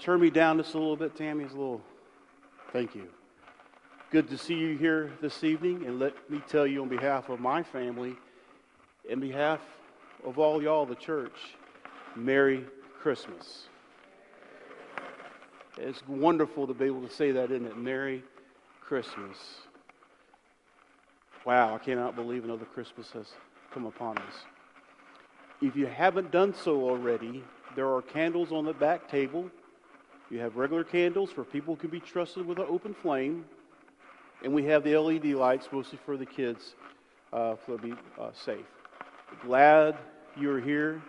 turn me down just a little bit, Tammy? A little. Thank you. Good to see you here this evening, and let me tell you on behalf of my family, in behalf of all y'all, the church, Merry Christmas. It's wonderful to be able to say that, isn't it? Merry Christmas. Wow, I cannot believe another Christmas has come upon us. If you haven't done so already, there are candles on the back table. You have regular candles for people who can be trusted with an open flame. And we have the LED lights, mostly for the kids, uh, to be uh, safe. Glad you're here.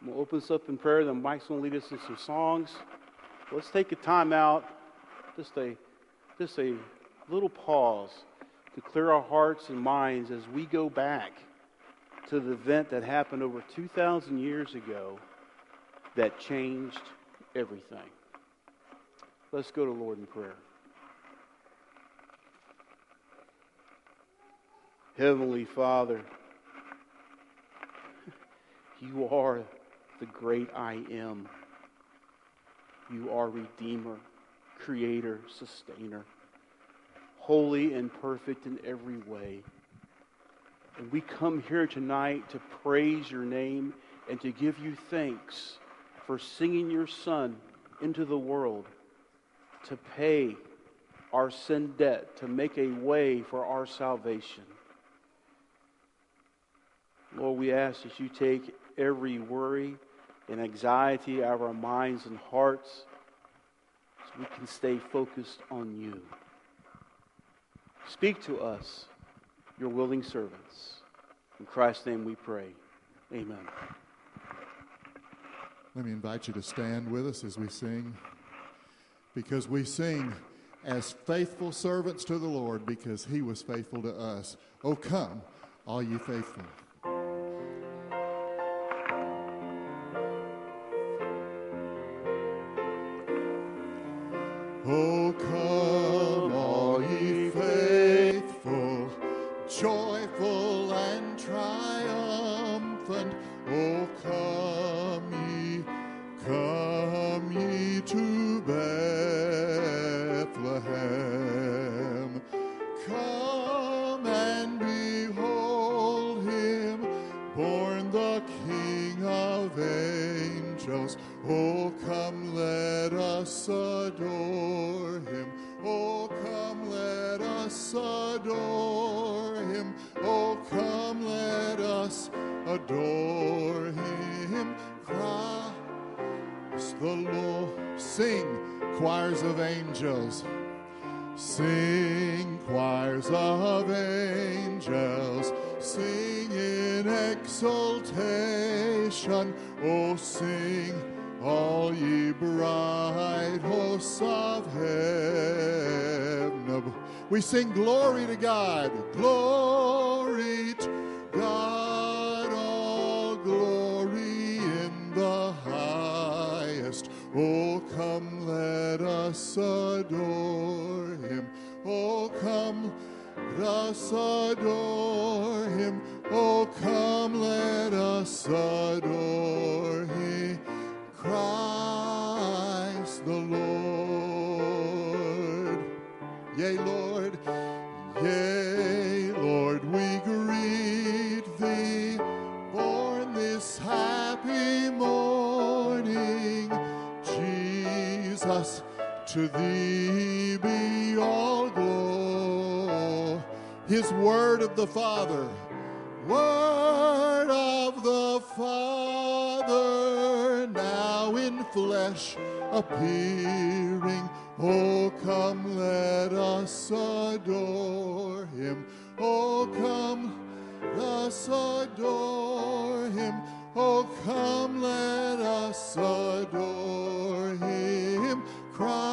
I'm going to open this up in prayer. Then Mike's going to lead us in some songs. Let's take a time out, just a, just a little pause to clear our hearts and minds as we go back to the event that happened over 2,000 years ago that changed everything. Let's go to Lord in prayer. Heavenly Father, you are the great I am. You are Redeemer, Creator, Sustainer, holy and perfect in every way. And we come here tonight to praise your name and to give you thanks for singing your Son into the world to pay our sin debt, to make a way for our salvation. Lord, we ask that you take every worry and anxiety out of our minds and hearts so we can stay focused on you. Speak to us, your willing servants. In Christ's name we pray. Amen. Let me invite you to stand with us as we sing, because we sing as faithful servants to the Lord because he was faithful to us. Oh, come, all you faithful. Adore him. Oh, come, let us adore him. Christ the Lord. Sing, choirs of angels. Sing, choirs of angels. Sing in exultation. Oh, sing, We sing glory to God. Glory to God. All glory in the highest. Oh, come, let us adore His word of the Father, word of the Father, now in flesh appearing. Oh, come, let us adore him. Oh, come, let us adore him. Oh, come, let us adore him. Cry,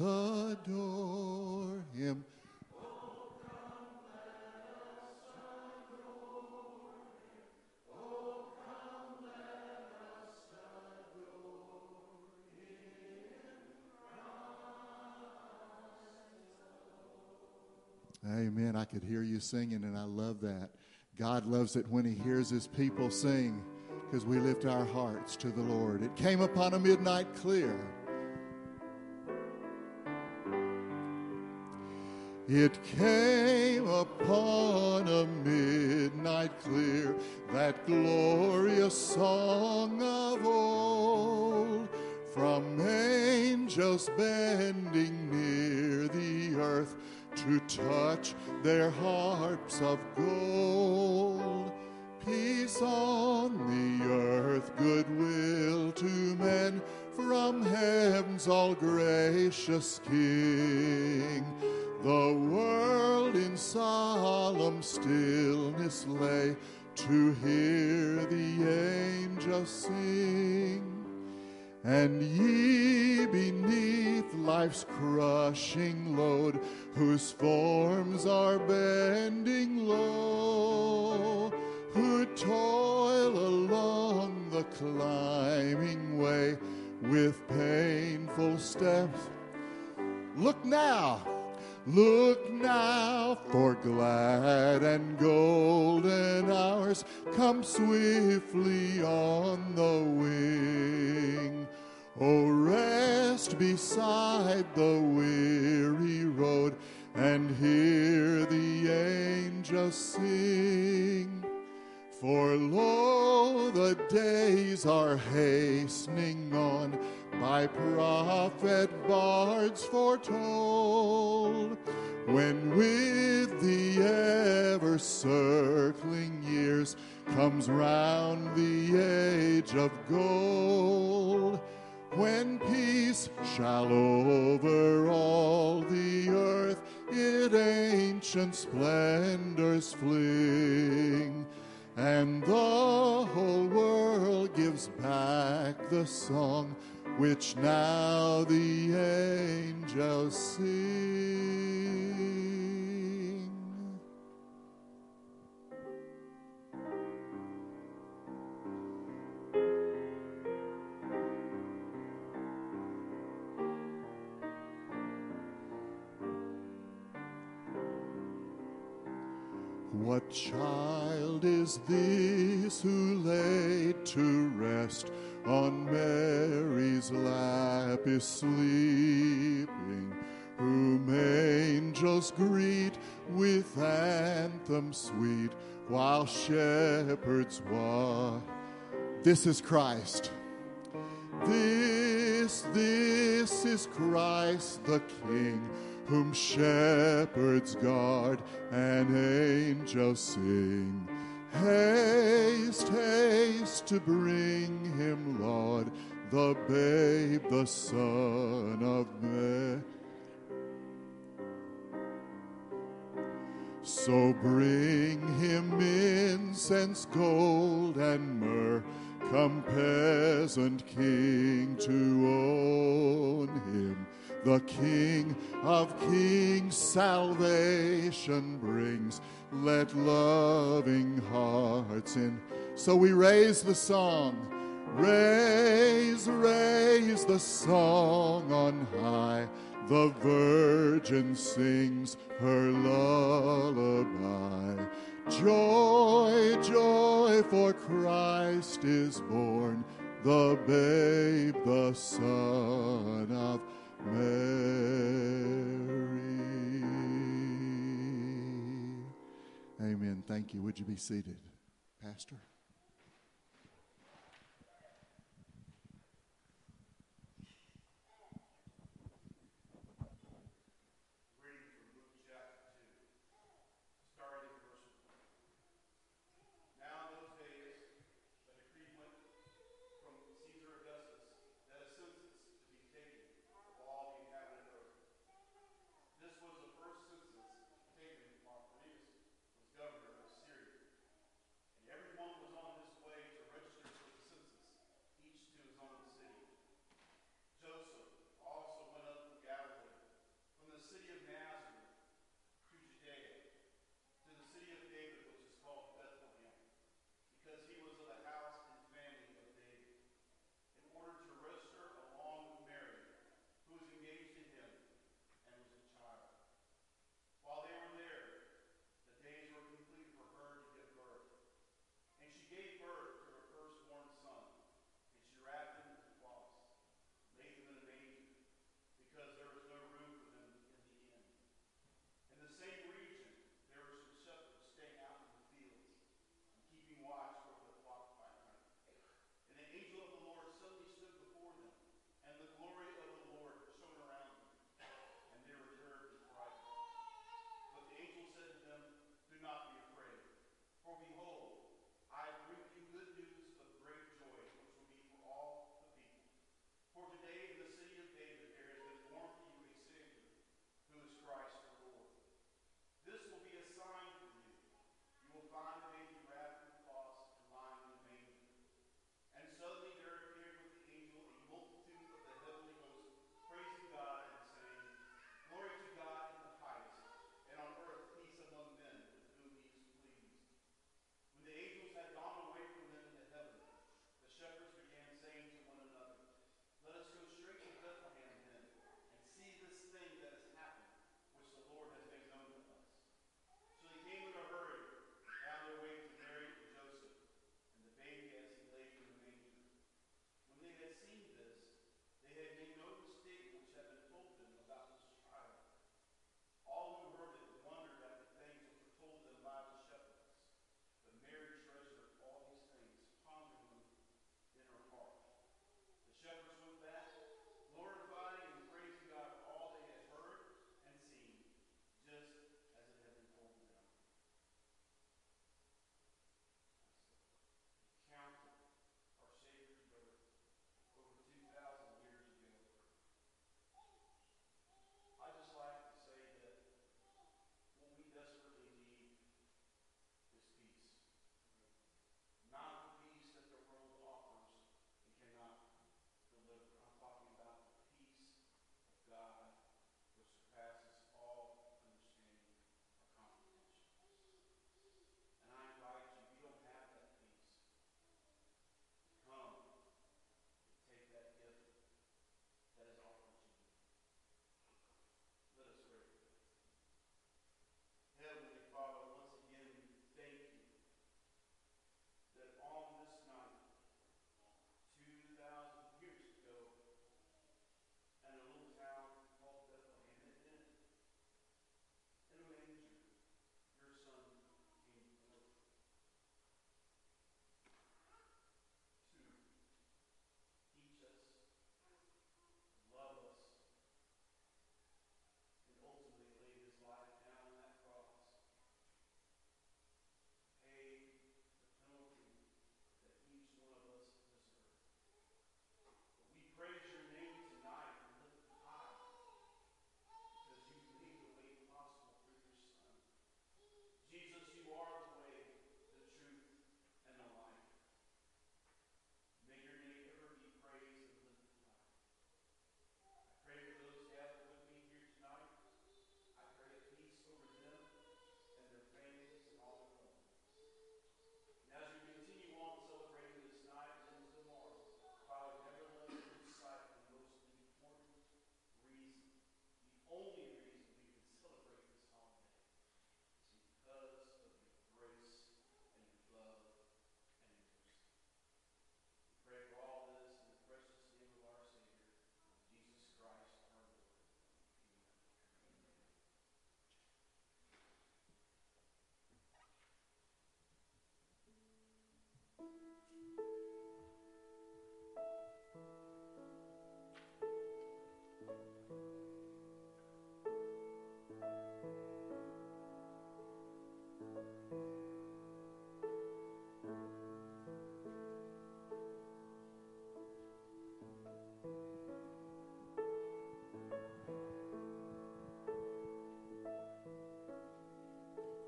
adore him. Amen. I could hear you singing, and I love that. God loves it when He hears His people sing because we lift our hearts to the Lord. It came upon a midnight clear. It came upon a midnight clear, that glorious song of old, from angels bending near the earth to touch their harps of gold. Peace on the earth, goodwill to men, from heaven's all gracious King. The world in solemn stillness lay to hear the angels sing. And ye beneath life's crushing load, whose forms are bending low, who toil along the climbing way with painful steps, look now Look now for glad and golden hours come swiftly on the wing. Oh, rest beside the weary road and hear the angels sing. For lo, the days are hastening on by prophet bards foretold, when with the ever circling years comes round the age of gold, when peace shall over all the earth its ancient splendors fling. And the whole world gives back the song which now the angels sing. What child is this who laid to rest on Mary's lap is sleeping, whom angels greet with anthem sweet, while shepherds watch? This is Christ. This, this is Christ the King whom shepherds guard and angels sing. Haste, haste to bring him, Lord, the babe, the Son of Man. So bring him incense, gold, and myrrh. Come, peasant king, to own him the King of kings salvation brings. Let loving hearts in. So we raise the song. Raise, raise the song on high. The Virgin sings her lullaby. Joy, joy, for Christ is born, the babe, the Son of Mary. Amen. Thank you. Would you be seated, Pastor?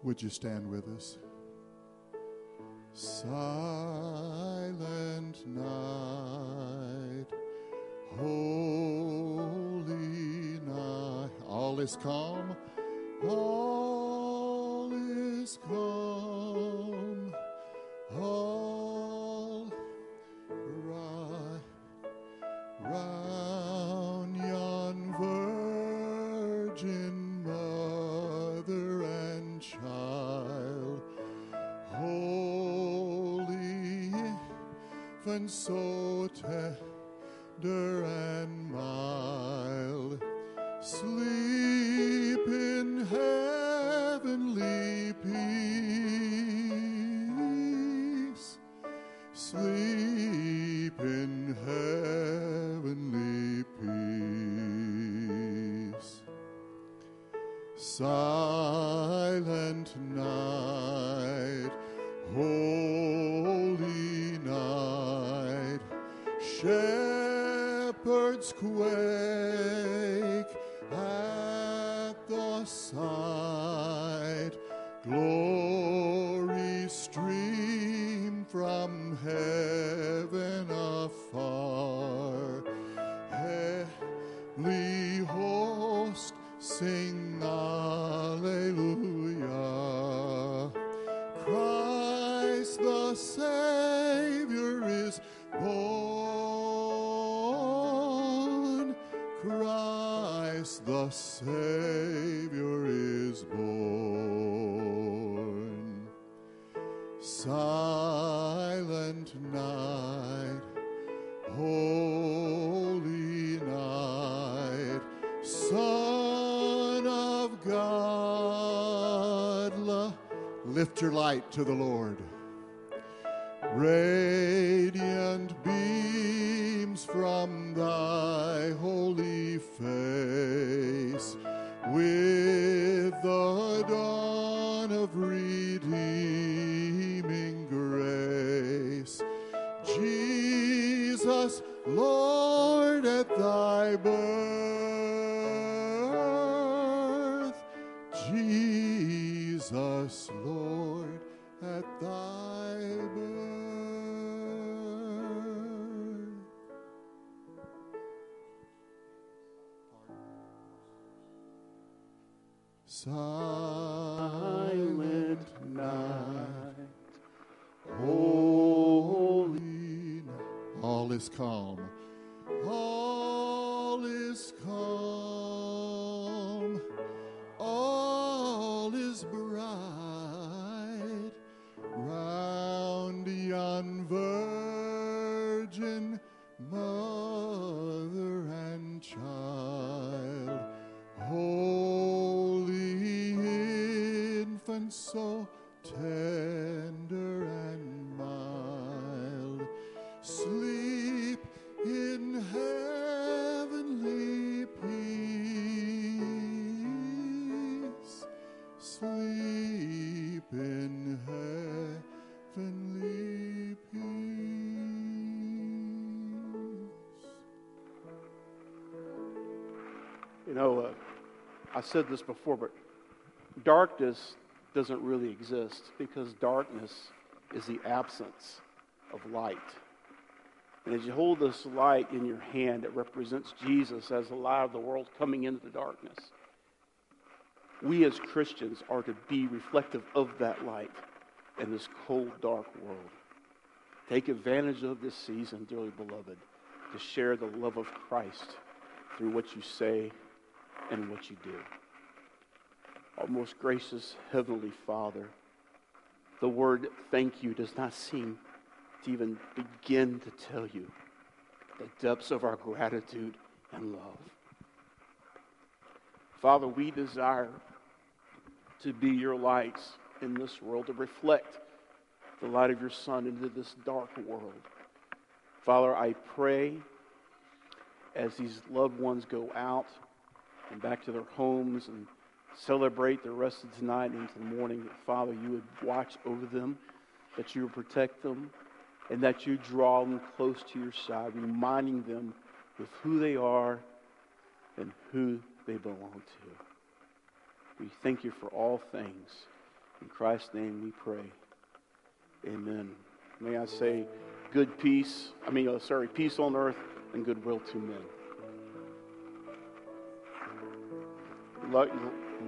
Would you stand with us? Silent night, holy night, all is calm, all is calm, all right round yon virgin tender and mild, shepherds quake at the sight, Silent night, holy night, Son of God, lift your light to the Lord. Radiant Jesus, Lord, at thy birth, Jesus, Lord, at thy so tender and mild, sleep in heavenly peace, sleep in heavenly peace. You know, uh, I said this before, but darkness doesn't really exist because darkness is the absence of light. And as you hold this light in your hand, it represents Jesus as the light of the world coming into the darkness. We as Christians are to be reflective of that light in this cold, dark world. Take advantage of this season, dearly beloved, to share the love of Christ through what you say and what you do. Our most gracious Heavenly Father, the word thank you does not seem to even begin to tell you the depths of our gratitude and love. Father, we desire to be your lights in this world, to reflect the light of your Son into this dark world. Father, I pray as these loved ones go out and back to their homes and celebrate the rest of tonight into the morning, that Father, you would watch over them, that you would protect them, and that you draw them close to your side, reminding them of who they are and who they belong to. We thank you for all things. In Christ's name we pray. Amen. May I say, good peace, I mean, oh, sorry, peace on earth and goodwill to men.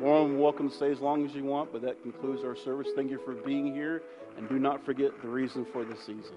More than welcome to stay as long as you want, but that concludes our service. Thank you for being here, and do not forget the reason for the season.